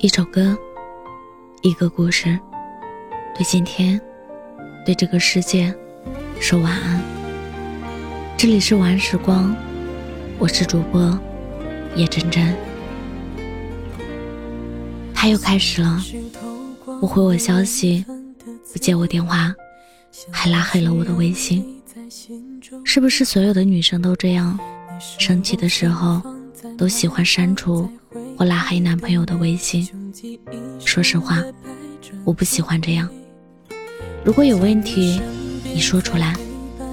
一首歌，一个故事，对今天，对这个世界，说晚安。这里是晚安时光，我是主播叶真真。他又开始了，不回我消息，不接我电话，还拉黑了我的微信。是不是所有的女生都这样？生气的时候，都喜欢删除。或拉黑男朋友的微信。说实话，我不喜欢这样。如果有问题，你说出来，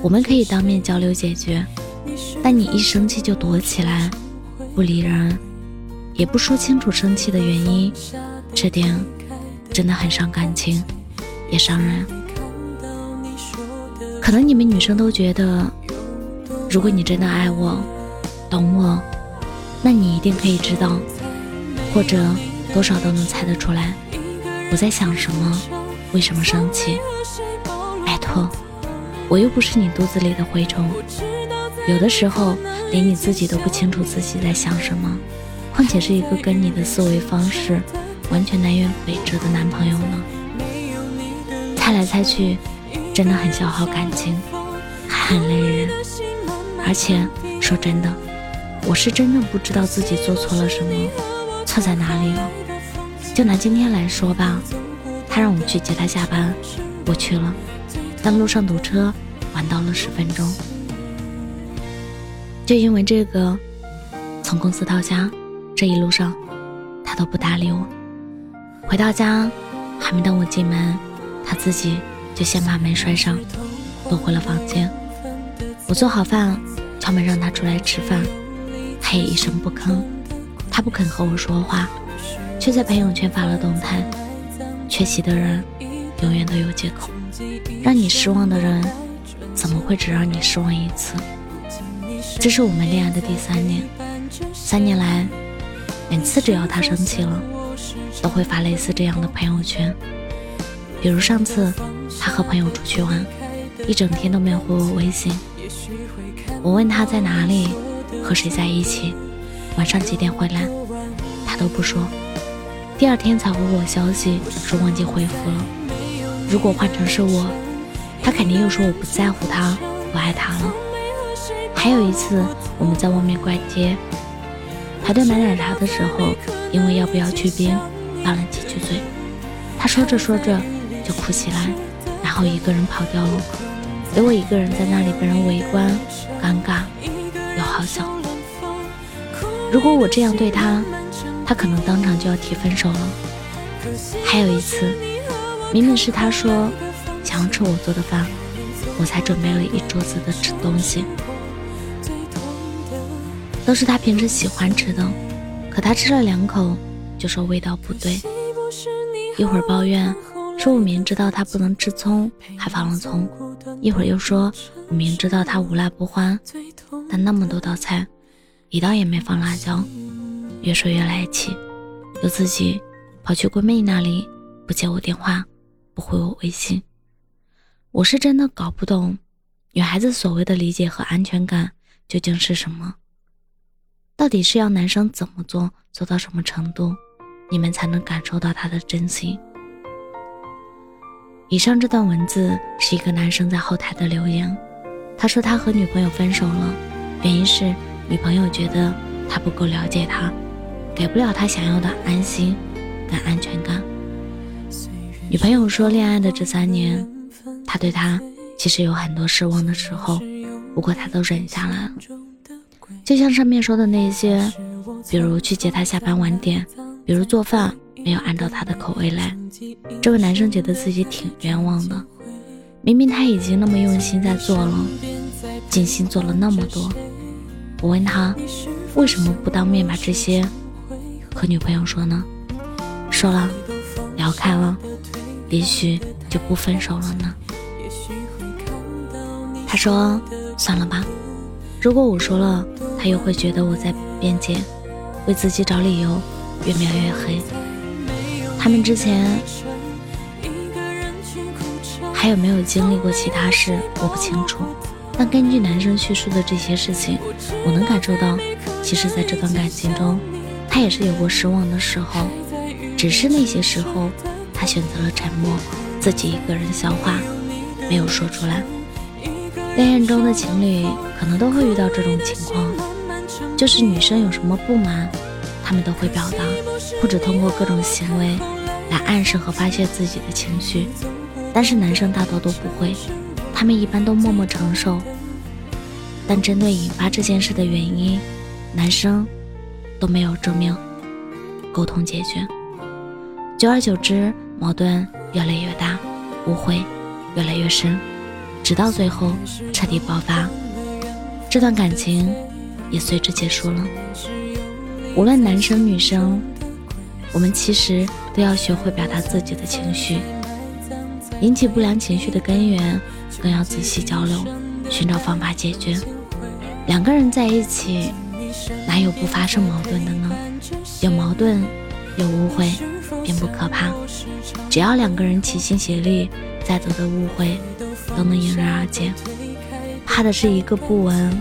我们可以当面交流解决。但你一生气就躲起来，不理人，也不说清楚生气的原因，这点真的很伤感情，也伤人。可能你们女生都觉得，如果你真的爱我，懂我，那你一定可以知道。或者多少都能猜得出来，我在想什么，为什么生气？拜托，我又不是你肚子里的蛔虫，有的时候连你自己都不清楚自己在想什么，况且是一个跟你的思维方式完全南辕北辙的男朋友呢？猜来猜去，真的很消耗感情，还很累人。而且说真的，我是真的不知道自己做错了什么。错在哪里了？就拿今天来说吧，他让我去接他下班，我去了，但路上堵车，晚到了十分钟。就因为这个，从公司到家这一路上，他都不搭理我。回到家，还没等我进门，他自己就先把门摔上，躲回了房间。我做好饭，敲门让他出来吃饭，他也一声不吭。他不肯和我说话，却在朋友圈发了动态。缺席的人永远都有借口，让你失望的人怎么会只让你失望一次？这是我们恋爱的第三年，三年来，每次只要他生气了，都会发类似这样的朋友圈。比如上次他和朋友出去玩，一整天都没有回我微信。我问他在哪里，和谁在一起。晚上几点回来？他都不说，第二天才回我消息说忘记回复了。如果换成是我，他肯定又说我不在乎他，不爱他了。还有一次，我们在外面逛街，排队买奶茶的时候，因为要不要去冰，拌了几句嘴。他说着说着就哭起来，然后一个人跑掉了，留我一个人在那里被人围观，尴尬又好笑。如果我这样对他，他可能当场就要提分手了。还有一次，明明是他说想要吃我做的饭，我才准备了一桌子的吃东西，都是他平时喜欢吃的，可他吃了两口就说味道不对，一会儿抱怨说我明知道他不能吃葱还放了葱，一会儿又说我明知道他无辣不欢，但那么多道菜。一道也没放辣椒，越说越来气，又自己跑去闺蜜那里，不接我电话，不回我微信。我是真的搞不懂，女孩子所谓的理解和安全感究竟是什么？到底是要男生怎么做，做到什么程度，你们才能感受到他的真心？以上这段文字是一个男生在后台的留言，他说他和女朋友分手了，原因是。女朋友觉得他不够了解他，给不了他想要的安心跟安全感。女朋友说，恋爱的这三年，他对他其实有很多失望的时候，不过他都忍下来了。就像上面说的那些，比如去接她下班晚点，比如做饭没有按照她的口味来，这位男生觉得自己挺冤枉的。明明他已经那么用心在做了，尽心做了那么多。我问他为什么不当面把这些和女朋友说呢？说了，聊开了，也许就不分手了呢。他说算了吧，如果我说了，他又会觉得我在辩解，为自己找理由，越描越黑。他们之前还有没有经历过其他事，我不清楚。但根据男生叙述的这些事情，我能感受到，其实在这段感情中，他也是有过失望的时候。只是那些时候，他选择了沉默，自己一个人消化，没有说出来。恋爱中的情侣可能都会遇到这种情况，就是女生有什么不满，他们都会表达，或者通过各种行为来暗示和发泄自己的情绪。但是男生大多都不会，他们一般都默默承受。但针对引发这件事的原因，男生都没有正面沟通解决。久而久之，矛盾越来越大，误会越来越深，直到最后彻底爆发，这段感情也随之结束了。无论男生女生，我们其实都要学会表达自己的情绪。引起不良情绪的根源，更要仔细交流，寻找方法解决。两个人在一起，哪有不发生矛盾的呢？有矛盾，有误会，并不可怕。只要两个人齐心协力，再多的误会都能迎刃而解。怕的是一个不闻，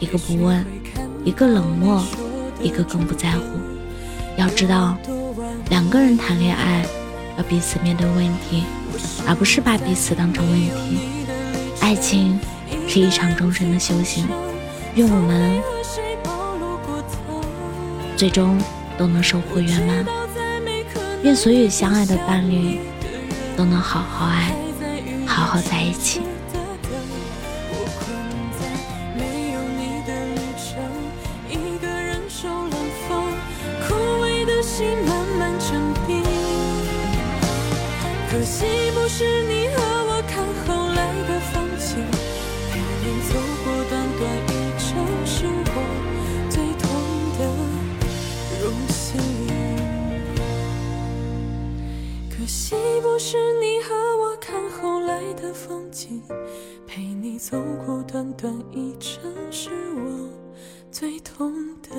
一个不问，一个冷漠，一个更不在乎。要知道，两个人谈恋爱，要彼此面对问题。而不是把彼此当成问题。爱情是一场终身的修行，愿我们最终都能收获圆满。愿所有相爱的伴侣都能好好爱，好好在一起。可惜不是你和我看后来的风景，陪你走过短短一程，是我最痛的荣幸。可惜不是你和我看后来的风景，陪你走过短短一程，是我最痛的。